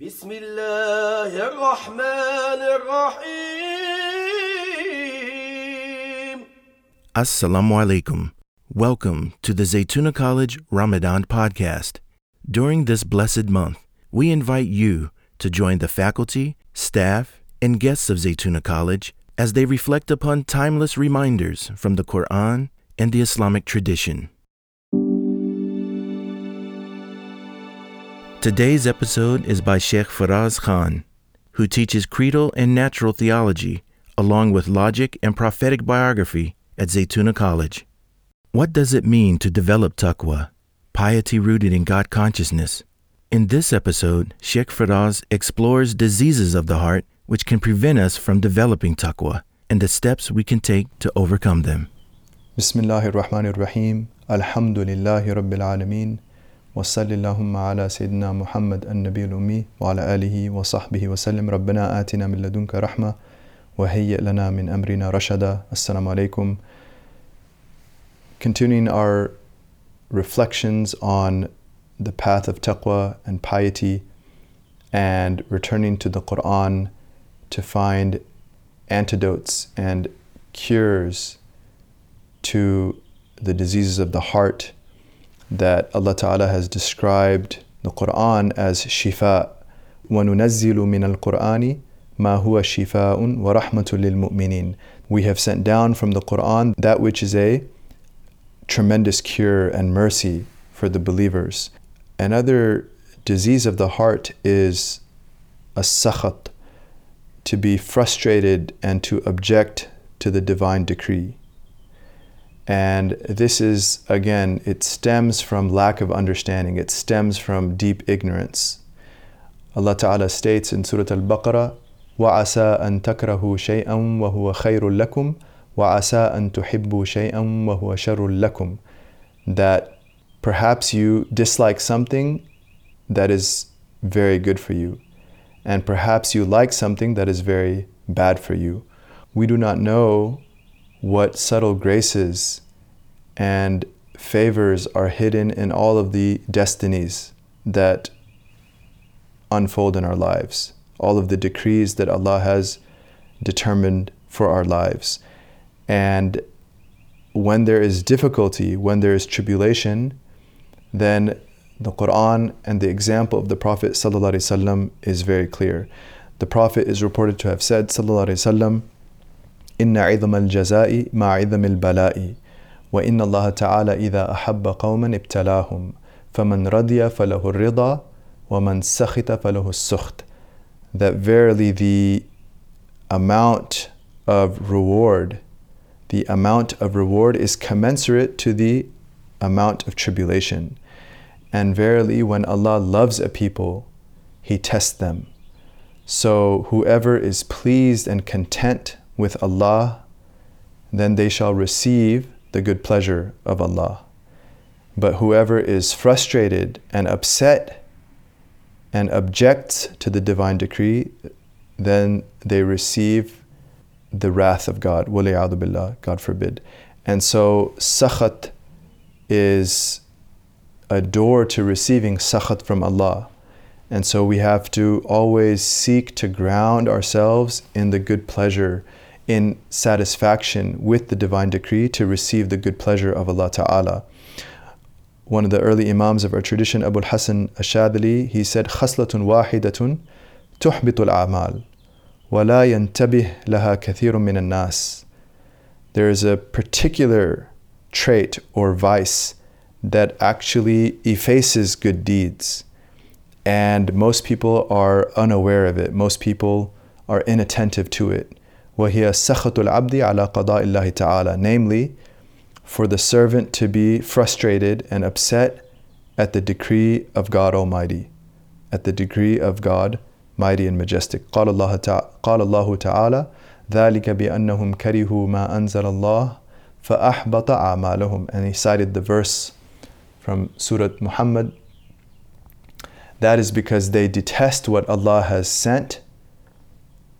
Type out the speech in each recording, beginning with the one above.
بسم الله الرحمن الرحيم Assalamu alaikum. Welcome to the Zaytuna College Ramadan podcast. During this blessed month, we invite you to join the faculty, staff, and guests of Zaytuna College as they reflect upon timeless reminders from the Quran and the Islamic tradition. Today's episode is by Sheikh Faraz Khan, who teaches creedal and natural theology, along with logic and prophetic biography at Zaytuna College. What does it mean to develop taqwa, piety rooted in God consciousness? In this episode, Sheikh Faraz explores diseases of the heart which can prevent us from developing taqwa and the steps we can take to overcome them. Bismillahir Rahmanir Rahim. Alhamdulillahi Rabbil Alameen. رب العالمين وصل اللهم على سيدنا محمد النبي الأمي وعلى آله وصحبه وسلم ربنا آتنا من لدنك رحمة وهيئ لنا من أمرنا رشدا السلام عليكم Continuing our reflections on the path of taqwa and piety and returning to the Quran to find antidotes and cures to the diseases of the heart that Allah Ta'ala has described the Quran as shifa. وَنُنَزِّلُ مِنَ الْقُرْآنِ مَا هُوَ شِفَاءٌ وَرَحْمَةٌ لِلْمُؤْمِنِينَ We have sent down from the Quran that which is a tremendous cure and mercy for the believers. Another disease of the heart is a sakhat, to be frustrated and to object to the divine decree. And this is, again, it stems from lack of understanding, it stems from deep ignorance. Allah Ta'ala states in Surah Al Baqarah, وَعَسَىٰ أَن تَكْرَهُوا شَيْئًا وَهُوَ خَيْرٌ لَكُمْ وَعَسَىٰ أَن تُحِبُّوا شَيْئًا وَهُوَ شَرٌ لَكُمْ That perhaps you dislike something that is very good for you, and perhaps you like something that is very bad for you. We do not know what subtle graces and favors are hidden in all of the destinies that unfold in our lives, all of the decrees that Allah has determined for our lives. And when there is difficulty, when there is tribulation, then the Quran and the example of the Prophet ﷺ is very clear. The Prophet is reported to have said, ﷺ, إن عظم الجزاء مع عظم البلاء وإن الله تعالى إذا أحب قوما ابتلاهم فمن رضي فله الرضا ومن سخط فله السخط that verily the amount of reward the amount of reward is commensurate to the amount of tribulation and verily when Allah loves a people he tests them so whoever is pleased and content with Allah, then they shall receive the good pleasure of Allah. But whoever is frustrated and upset and objects to the divine decree, then they receive the wrath of God. billah, God forbid. And so, sakhat is a door to receiving sakhat from Allah. And so we have to always seek to ground ourselves in the good pleasure in satisfaction with the divine decree to receive the good pleasure of Allah Ta'ala. One of the early Imams of our tradition, Abu Hassan Ashadili, he said, خصلة واحدة تحبط الأعمال ولا ينتبه لها كثير من الناس. There is a particular trait or vice that actually effaces good deeds. And most people are unaware of it. Most people are inattentive to it. وهي سخط العبد على قضاء الله تعالى namely for the servant to be frustrated and upset at the decree of God Almighty at the decree of God mighty and majestic قال الله تعالى, قال الله تعالى ذلك بأنهم كرهوا ما أنزل الله فأحبط أعمالهم and he cited the verse from Surah Muhammad that is because they detest what Allah has sent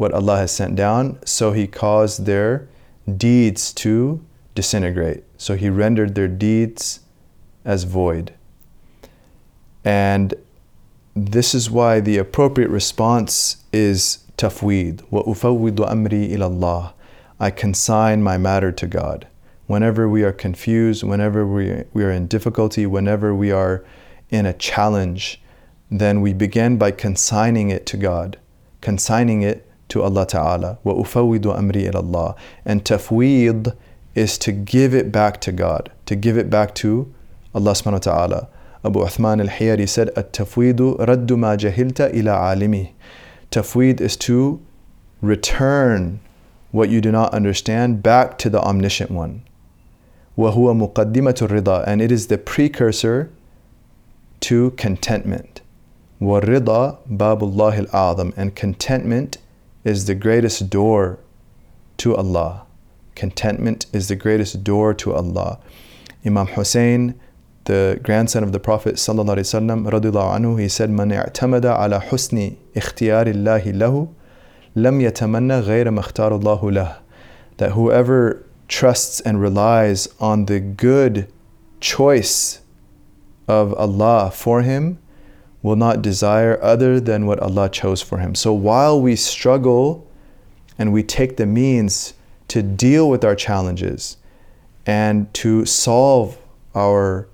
what Allah has sent down, so He caused their deeds to disintegrate. So He rendered their deeds as void. And this is why the appropriate response is tafweed. وَأُفَوِّضُ أَمْرِي إِلَى اللَّهِ I consign my matter to God. Whenever we are confused, whenever we, we are in difficulty, whenever we are in a challenge, then we begin by consigning it to God, consigning it to Allah Ta'ala. وَأُفَوِّضُ أَمْرِي إِلَى اللَّهِ And tafweed is to give it back to God, to give it back to Allah subhanahu wa ta'ala. Abu Uthman al-Hiri said, At-tafweedu raddu ma jahilta ila alimi. Tafweed is to return what you do not understand back to the omniscient one. وَهُوَ مُقَدِّمَةُ الرِّضَى And it is the precursor to contentment. والرضا باب الله الأعظم and contentment is the greatest door to Allah. Contentment is the greatest door to Allah. Imam Hussein, the grandson of the Prophet sallallahu alaihi wasallam, anhu, he said, "Man i'tamada ala husni ikhtiyar Allah lahu, lam yatamanna ghayra makhtar Allah lah." That whoever trusts and relies on the good choice of Allah for him will not desire other than what Allah chose for him. So while we struggle and we take the means to deal with our challenges and to solve our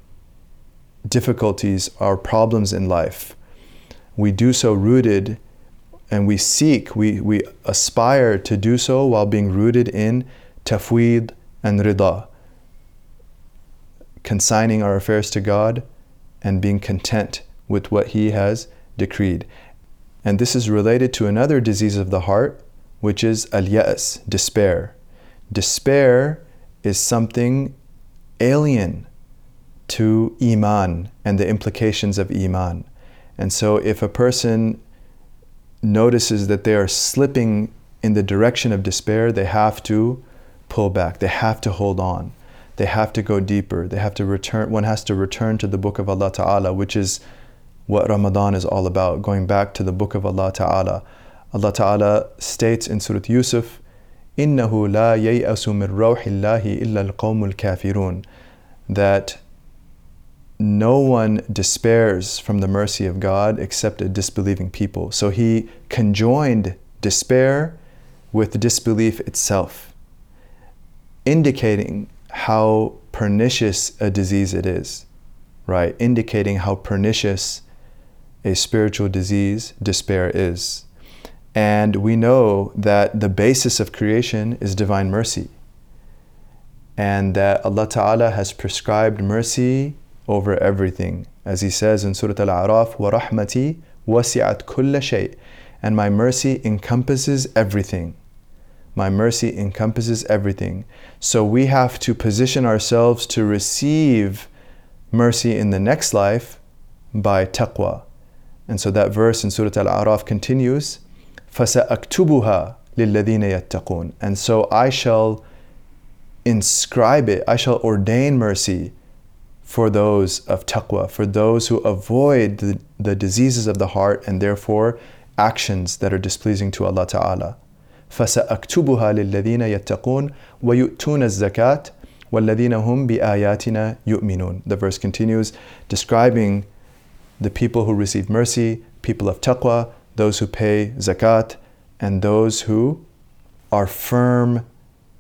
difficulties, our problems in life, we do so rooted and we seek, we, we aspire to do so while being rooted in tafweed and rida, consigning our affairs to God and being content with what He has decreed. And this is related to another disease of the heart, which is al yas, despair. Despair is something alien to Iman and the implications of Iman. And so, if a person notices that they are slipping in the direction of despair, they have to pull back, they have to hold on, they have to go deeper, they have to return, one has to return to the book of Allah Ta'ala, which is what Ramadan is all about, going back to the book of Allah Ta'ala. Allah Ta'ala states in Surah Yusuf, إِنَّهُ لَا يَيْأَسُ مِن رَوْحِ اللَّهِ إِلَّا الْقَوْمُ الْكَافِرُونَ That no one despairs from the mercy of God except a disbelieving people. So he conjoined despair with disbelief itself, indicating how pernicious a disease it is, right? Indicating how pernicious a spiritual disease despair is. And we know that the basis of creation is divine mercy. And that Allah Ta'ala has prescribed mercy over everything. As He says in Surah Al A'raf, وَرَحْمَتِي وَسِعَتْ كُلَّ شَيْءٍ And my mercy encompasses everything. My mercy encompasses everything. So we have to position ourselves to receive mercy in the next life by taqwa. And so that verse in Surah Al A'raf continues, فَسَأَكْتُبُهَا لِلَّذِينَ يَتَّقُونَ And so I shall inscribe it, I shall ordain mercy for those of taqwa, for those who avoid the, the diseases of the heart and therefore actions that are displeasing to Allah Ta'ala. فسأكتبها للذين يتقون ويؤتون الزكاة والذين هم بآياتنا يؤمنون. The verse continues describing the people who receive mercy, people of taqwa, those who pay zakat, and those who are firm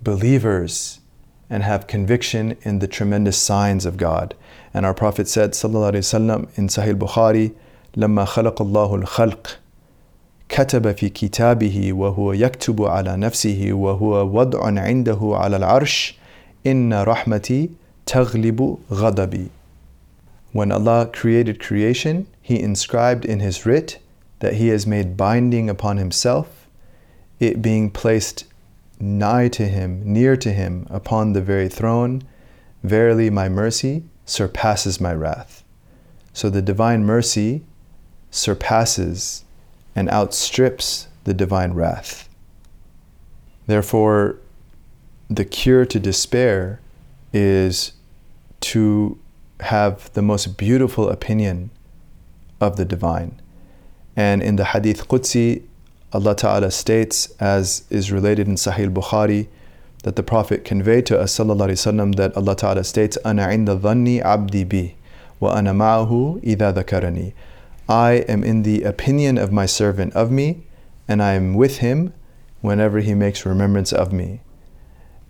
believers and have conviction in the tremendous signs of God. And our Prophet said, Sallallahu Alaihi Wasallam in Sahih Bukhari, لما خلق الله الخلق كتب في كتابه وهو يكتب على نفسه وهو وضع عنده على العرش إن رحمتي تغلب غضبي when Allah created creation, He inscribed in His writ that He has made binding upon Himself, it being placed nigh to Him, near to Him, upon the very throne. Verily, my mercy surpasses my wrath. So the divine mercy surpasses and outstrips the divine wrath. Therefore, the cure to despair is to have the most beautiful opinion of the divine. And in the Hadith Qudsi, Allah Ta'ala states, as is related in Sahih Bukhari, that the Prophet conveyed to us وسلم, that Allah Ta'ala states, أَنَا عِنْدَ ظَنِّي عَبْدِي بِي وَأَنَا مَعَهُ إِذَا ذَكَرَنِي I am in the opinion of my servant of me, and I am with him whenever he makes remembrance of me.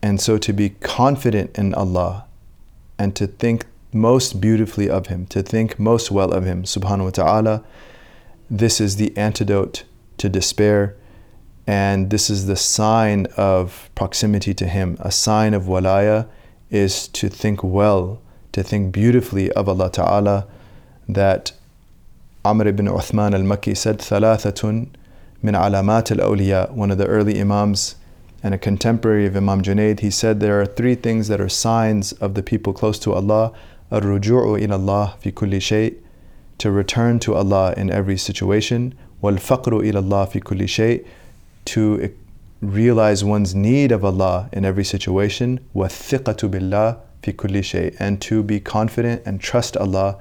And so to be confident in Allah and to think most beautifully of Him, to think most well of Him, subhanahu wa ta'ala, this is the antidote to despair. And this is the sign of proximity to Him. A sign of walaya is to think well, to think beautifully of Allah Ta'ala. That Amr ibn Uthman al Makki said, Thalathatun min alamat al awliya, one of the early Imams and a contemporary of Imam Junaid, he said there are three things that are signs of the people close to Allah. الرجوع إلى الله في كل شيء to return to Allah in every situation والفقر إلى الله في كل شيء to realize one's need of Allah in every situation والثقة بالله في كل شيء and to be confident and trust Allah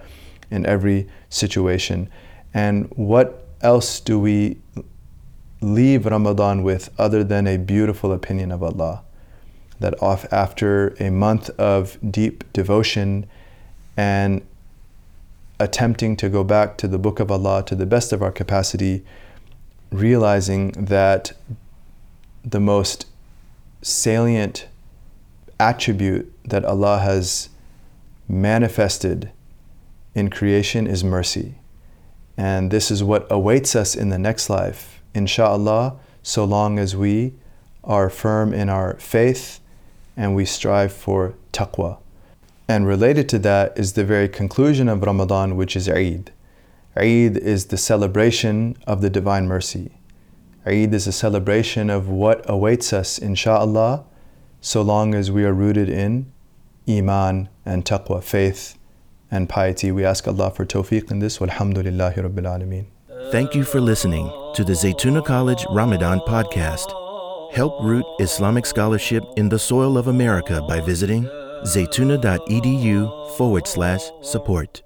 in every situation and what else do we leave Ramadan with other than a beautiful opinion of Allah. That off after a month of deep devotion and attempting to go back to the Book of Allah to the best of our capacity, realizing that the most salient attribute that Allah has manifested in creation is mercy. And this is what awaits us in the next life inshallah, so long as we are firm in our faith and we strive for taqwa. And related to that is the very conclusion of Ramadan, which is Eid. Eid is the celebration of the Divine Mercy. Eid is a celebration of what awaits us, insha'Allah, so long as we are rooted in Iman and Taqwa, faith and piety. We ask Allah for tawfiq in this. Walhamdulillahi Rabbil Alameen. Thank you for listening to the Zaytuna College Ramadan podcast. Help root Islamic scholarship in the soil of America by visiting zaytuna.edu forward slash support.